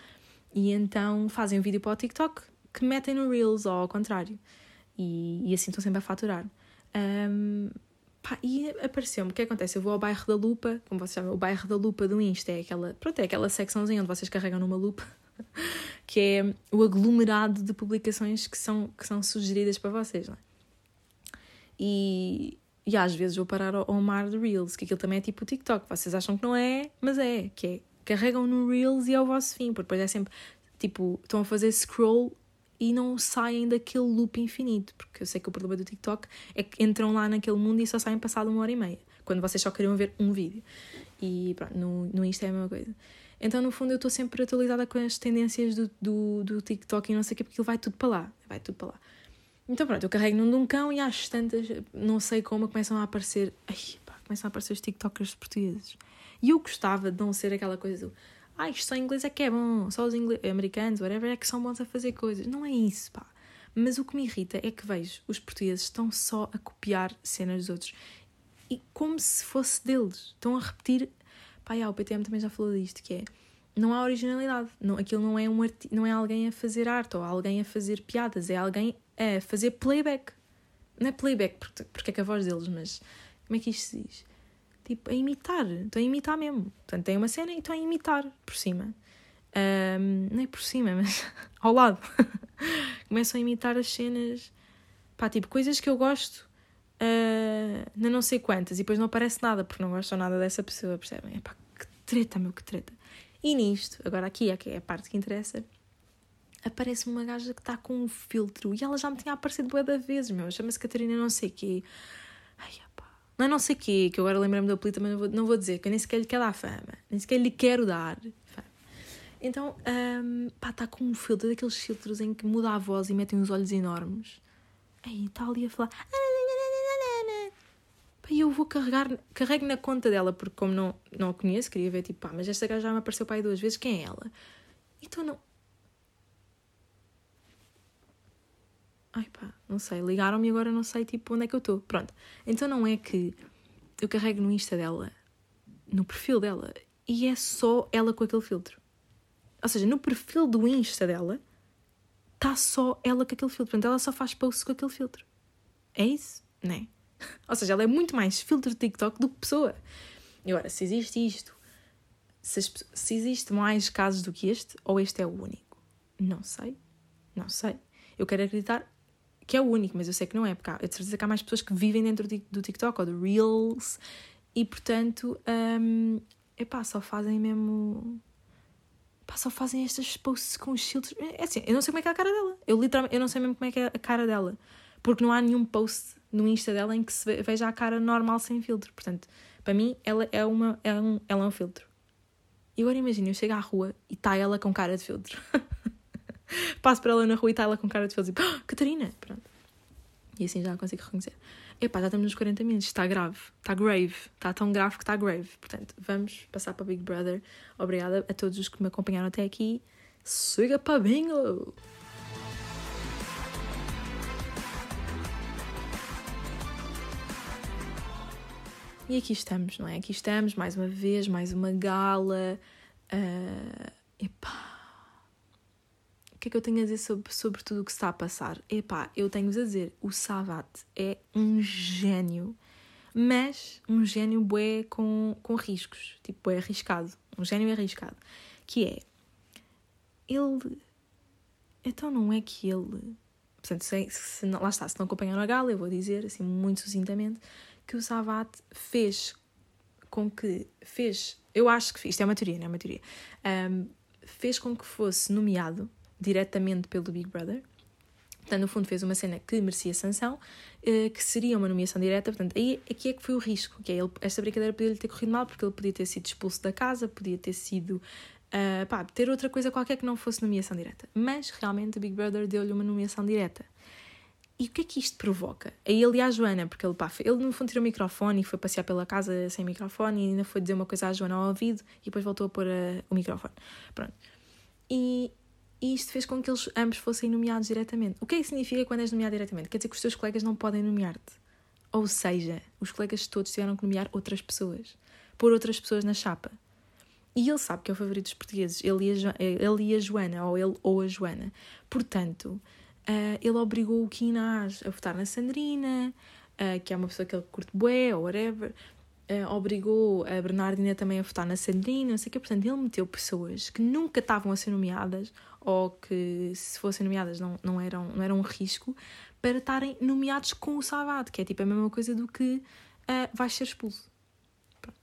Speaker 1: E então fazem um vídeo para o TikTok que metem no Reels, ou ao contrário. E, e assim estão sempre a faturar. Um, Pá, e apareceu-me, o que acontece? Eu vou ao bairro da Lupa, como vocês sabem, o bairro da Lupa do Insta é aquela, pronto, é aquela secçãozinha onde vocês carregam numa lupa, *laughs* que é o aglomerado de publicações que são, que são sugeridas para vocês, não é? E, e às vezes vou parar ao, ao mar de Reels, que aquilo também é tipo o TikTok, vocês acham que não é, mas é, que é, carregam no Reels e é o vosso fim, porque depois é sempre, tipo, estão a fazer scroll e não saem daquele loop infinito, porque eu sei que o problema do TikTok é que entram lá naquele mundo e só saem passado uma hora e meia, quando vocês só queriam ver um vídeo. E pronto, no, no Insta é a mesma coisa. Então, no fundo, eu estou sempre atualizada com as tendências do, do, do TikTok e não sei o quê, porque ele vai tudo para lá. Vai tudo para lá. Então, pronto, eu carrego num de um cão e às tantas, não sei como, começam a aparecer. Ai, pá, começam a aparecer os TikTokers portugueses. E eu gostava de não ser aquela coisa do ah, isto só inglês é que é bom, só os americanos, whatever, é que são bons a fazer coisas. Não é isso, pá. Mas o que me irrita é que vejo os portugueses estão só a copiar cenas dos outros e como se fosse deles. Estão a repetir. Pá, já, o PTM também já falou disto, que é. Não há originalidade. Não, aquilo não é, um não é alguém a fazer arte ou alguém a fazer piadas, é alguém a fazer playback. Não é playback porque, porque é que a voz deles, mas como é que isto se diz? tipo, a imitar. Estão a imitar mesmo. Portanto, tem uma cena e estão a imitar por cima. Um, não é por cima, mas *laughs* ao lado. *laughs* Começam a imitar as cenas. Pá, tipo, coisas que eu gosto uh, não sei quantas. E depois não aparece nada, porque não gostam nada dessa pessoa, percebem? É pá, que treta, meu, que treta. E nisto, agora aqui é, é a parte que interessa, aparece uma gaja que está com um filtro e ela já me tinha aparecido bué da vezes, meu. Chama-se Catarina não sei quê. Ai, não é não sei quê, que agora lembrei-me do apelido, mas não vou, não vou dizer, que eu nem sequer lhe quero dar fama, nem sequer lhe quero dar fama. Então, um, pá, está com um filtro, daqueles filtros em que muda a voz e metem uns olhos enormes. Aí, está ali a falar. E eu vou carregar, carrego na conta dela, porque como não, não a conheço, queria ver, tipo, pá, mas esta gaja já me apareceu para aí duas vezes, quem é ela? Então não, Ai pá, não sei, ligaram-me agora não sei tipo onde é que eu estou. Pronto. Então não é que eu carrego no Insta dela, no perfil dela, e é só ela com aquele filtro. Ou seja, no perfil do Insta dela está só ela com aquele filtro. Portanto, ela só faz posts com aquele filtro. É isso? Não é? *laughs* Ou seja, ela é muito mais filtro TikTok do que pessoa. E agora, se existe isto, se, se existe mais casos do que este, ou este é o único? Não sei. Não sei. Eu quero acreditar que é o único, mas eu sei que não é, porque há, eu de certeza que há mais pessoas que vivem dentro do TikTok ou do Reels e portanto, um, epá, só fazem mesmo. Epá, só fazem estas posts com os filtros. É assim, eu não sei como é que é a cara dela. Eu literalmente, eu não sei mesmo como é que é a cara dela. Porque não há nenhum post no Insta dela em que se veja a cara normal sem filtro. Portanto, para mim, ela é, uma, é um, ela é um filtro. E agora imagina, eu chego à rua e está ela com cara de filtro. *laughs* Passo para ela na rua e está ela com cara de filtro. E, oh, Catarina! Pronto. E assim já consigo reconhecer. Epá, já estamos nos 40 minutos, está grave, está grave, está tão grave que está grave. Portanto, vamos passar para Big Brother. Obrigada a todos os que me acompanharam até aqui. Siga para bingo! E aqui estamos, não é? Aqui estamos, mais uma vez, mais uma gala. Uh, epá. O que é que eu tenho a dizer sobre, sobre tudo o que está a passar? Epá, eu tenho-vos a dizer, o Savat é um gênio, mas um gênio bué com, com riscos, tipo, bué arriscado, um gênio arriscado, que é, ele, então não é que ele, portanto, se, se, lá está, se não acompanharam a gala, eu vou dizer, assim, muito sucintamente, que o Savat fez com que, fez, eu acho que, isto é uma teoria, não é uma teoria, um, fez com que fosse nomeado diretamente pelo Big Brother. Portanto, no fundo, fez uma cena que merecia sanção, eh, que seria uma nomeação direta. Portanto, aí aqui é que foi o risco. Que é ele, esta brincadeira podia-lhe ter corrido mal, porque ele podia ter sido expulso da casa, podia ter sido. Uh, pá, ter outra coisa qualquer que não fosse nomeação direta. Mas realmente o Big Brother deu-lhe uma nomeação direta. E o que é que isto provoca? A ele e à Joana, porque ele, pá, ele no fundo tirou o microfone e foi passear pela casa sem microfone e ainda foi dizer uma coisa à Joana ao ouvido e depois voltou a pôr a, o microfone. Pronto. E, e isto fez com que eles ambos fossem nomeados diretamente. O que é que significa quando és nomeado diretamente? Quer dizer que os teus colegas não podem nomear-te. Ou seja, os colegas todos tiveram que nomear outras pessoas, pôr outras pessoas na chapa. E ele sabe que é o favorito dos portugueses, ele e a, jo ele e a Joana, ou ele ou a Joana. Portanto, uh, ele obrigou o Quinás a votar na Sandrina, uh, que é uma pessoa que ele curte bué, ou whatever. Uh, obrigou a Bernardina também a votar na Sandrina, não sei o quê. Portanto, ele meteu pessoas que nunca estavam a ser nomeadas ou que, se fossem nomeadas, não, não, eram, não eram um risco para estarem nomeados com o Sabat, que é tipo a mesma coisa do que uh, vais ser expulso. Pronto.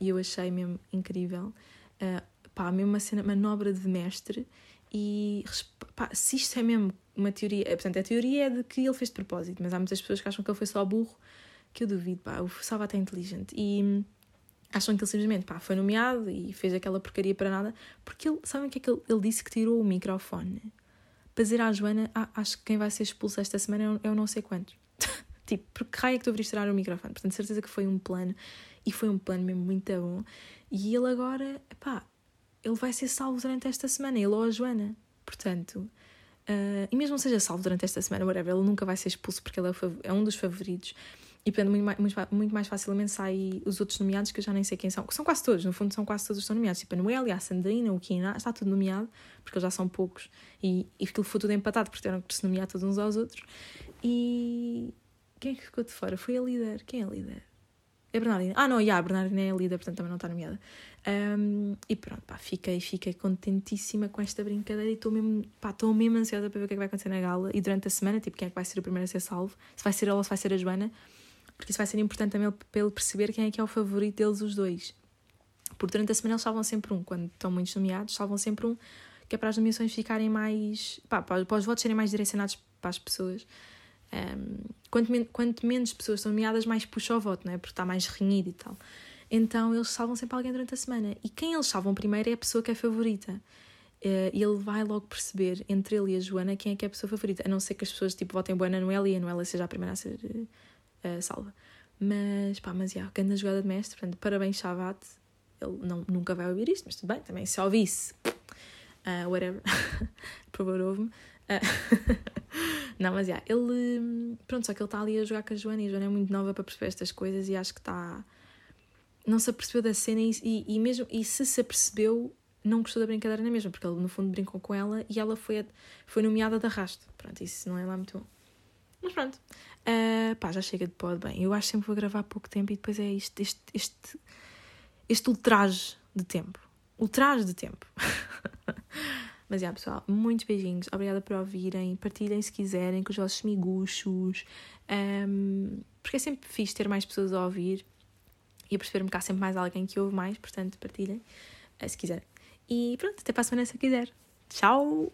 Speaker 1: E eu achei mesmo incrível. Uh, pá, mesmo uma cena, manobra de mestre. E pá, se isto é mesmo uma teoria, é, portanto, a teoria é de que ele fez de propósito, mas há muitas pessoas que acham que ele foi só burro, que eu duvido, pá, o Sabat é inteligente. E acham que ele simplesmente pá, foi nomeado e fez aquela porcaria para nada, porque ele, sabem o que é que ele, ele disse que tirou o microfone para dizer à Joana: ah, acho que quem vai ser expulso esta semana é eu não sei quantos. *laughs* tipo, porque raio é que tu abriste tirar o microfone? Portanto, certeza que foi um plano e foi um plano mesmo muito bom. E ele agora, pá, ele vai ser salvo durante esta semana, ele ou a Joana. Portanto, uh, e mesmo seja salvo durante esta semana, whatever, ele nunca vai ser expulso porque ele é, é um dos favoritos. E portanto, muito mais, muito, muito mais facilmente saem os outros nomeados que eu já nem sei quem são. São quase todos, no fundo, são quase todos os que nomeados. Tipo a Noelia, a Sandrina, o Kina, está tudo nomeado, porque eles já são poucos. E, e aquilo foi tudo empatado, porque tiveram que se nomear todos uns aos outros. E quem é que ficou de fora? Foi a líder. Quem é a líder? É Bernardina. Ah, não, yeah, a Bernardina é a líder, portanto também não está nomeada. Um, e pronto, pá, fiquei, fiquei contentíssima com esta brincadeira e estou mesmo, estou mesmo ansiosa para ver o que é que vai acontecer na gala e durante a semana, tipo, quem é que vai ser o primeiro a ser salvo, se vai ser ela ou se vai ser a Joana porque isso vai ser importante também para ele perceber quem é que é o favorito deles, os dois. Porque durante a semana eles salvam sempre um, quando estão muitos nomeados, salvam sempre um, que é para as nomeações ficarem mais. Pá, para os votos serem mais direcionados para as pessoas. Um, quanto, men quanto menos pessoas são nomeadas, mais puxa o voto, não é? Porque está mais renhido e tal. Então eles salvam sempre alguém durante a semana. E quem eles salvam primeiro é a pessoa que é favorita. Uh, e ele vai logo perceber entre ele e a Joana quem é que é a pessoa favorita. A não ser que as pessoas tipo, votem boa Noela e a Noela seja a primeira a ser uh, salva. Mas pá, mas já, yeah, grande jogada de mestre, portanto, parabéns, Chavat. Ele não, nunca vai ouvir isto, mas tudo bem, também se ouvisse, uh, whatever, *laughs* por favor, ouve-me. Uh, *laughs* não, mas já, yeah, ele. Pronto, só que ele está ali a jogar com a Joana e a Joana é muito nova para perceber estas coisas e acho que está. Não se apercebeu da cena e, e, e, mesmo. E se se apercebeu, não gostou da brincadeira na mesma, porque ele no fundo brincou com ela e ela foi, foi nomeada de arrasto. Pronto, isso não é lá muito bom. Mas pronto. Uh, pá, já chega de pod. Bem, eu acho que sempre vou gravar pouco tempo e depois é isto, este, este, este ultraje de tempo. Ultraje de tempo. *laughs* Mas é, pessoal, muitos beijinhos. Obrigada por ouvirem. Partilhem se quiserem com os vossos miguchos. Um, porque é sempre fixe ter mais pessoas a ouvir e a perceber-me que há sempre mais alguém que ouve mais. Portanto, partilhem uh, se quiserem. E pronto, até para a semana se quiser. Tchau!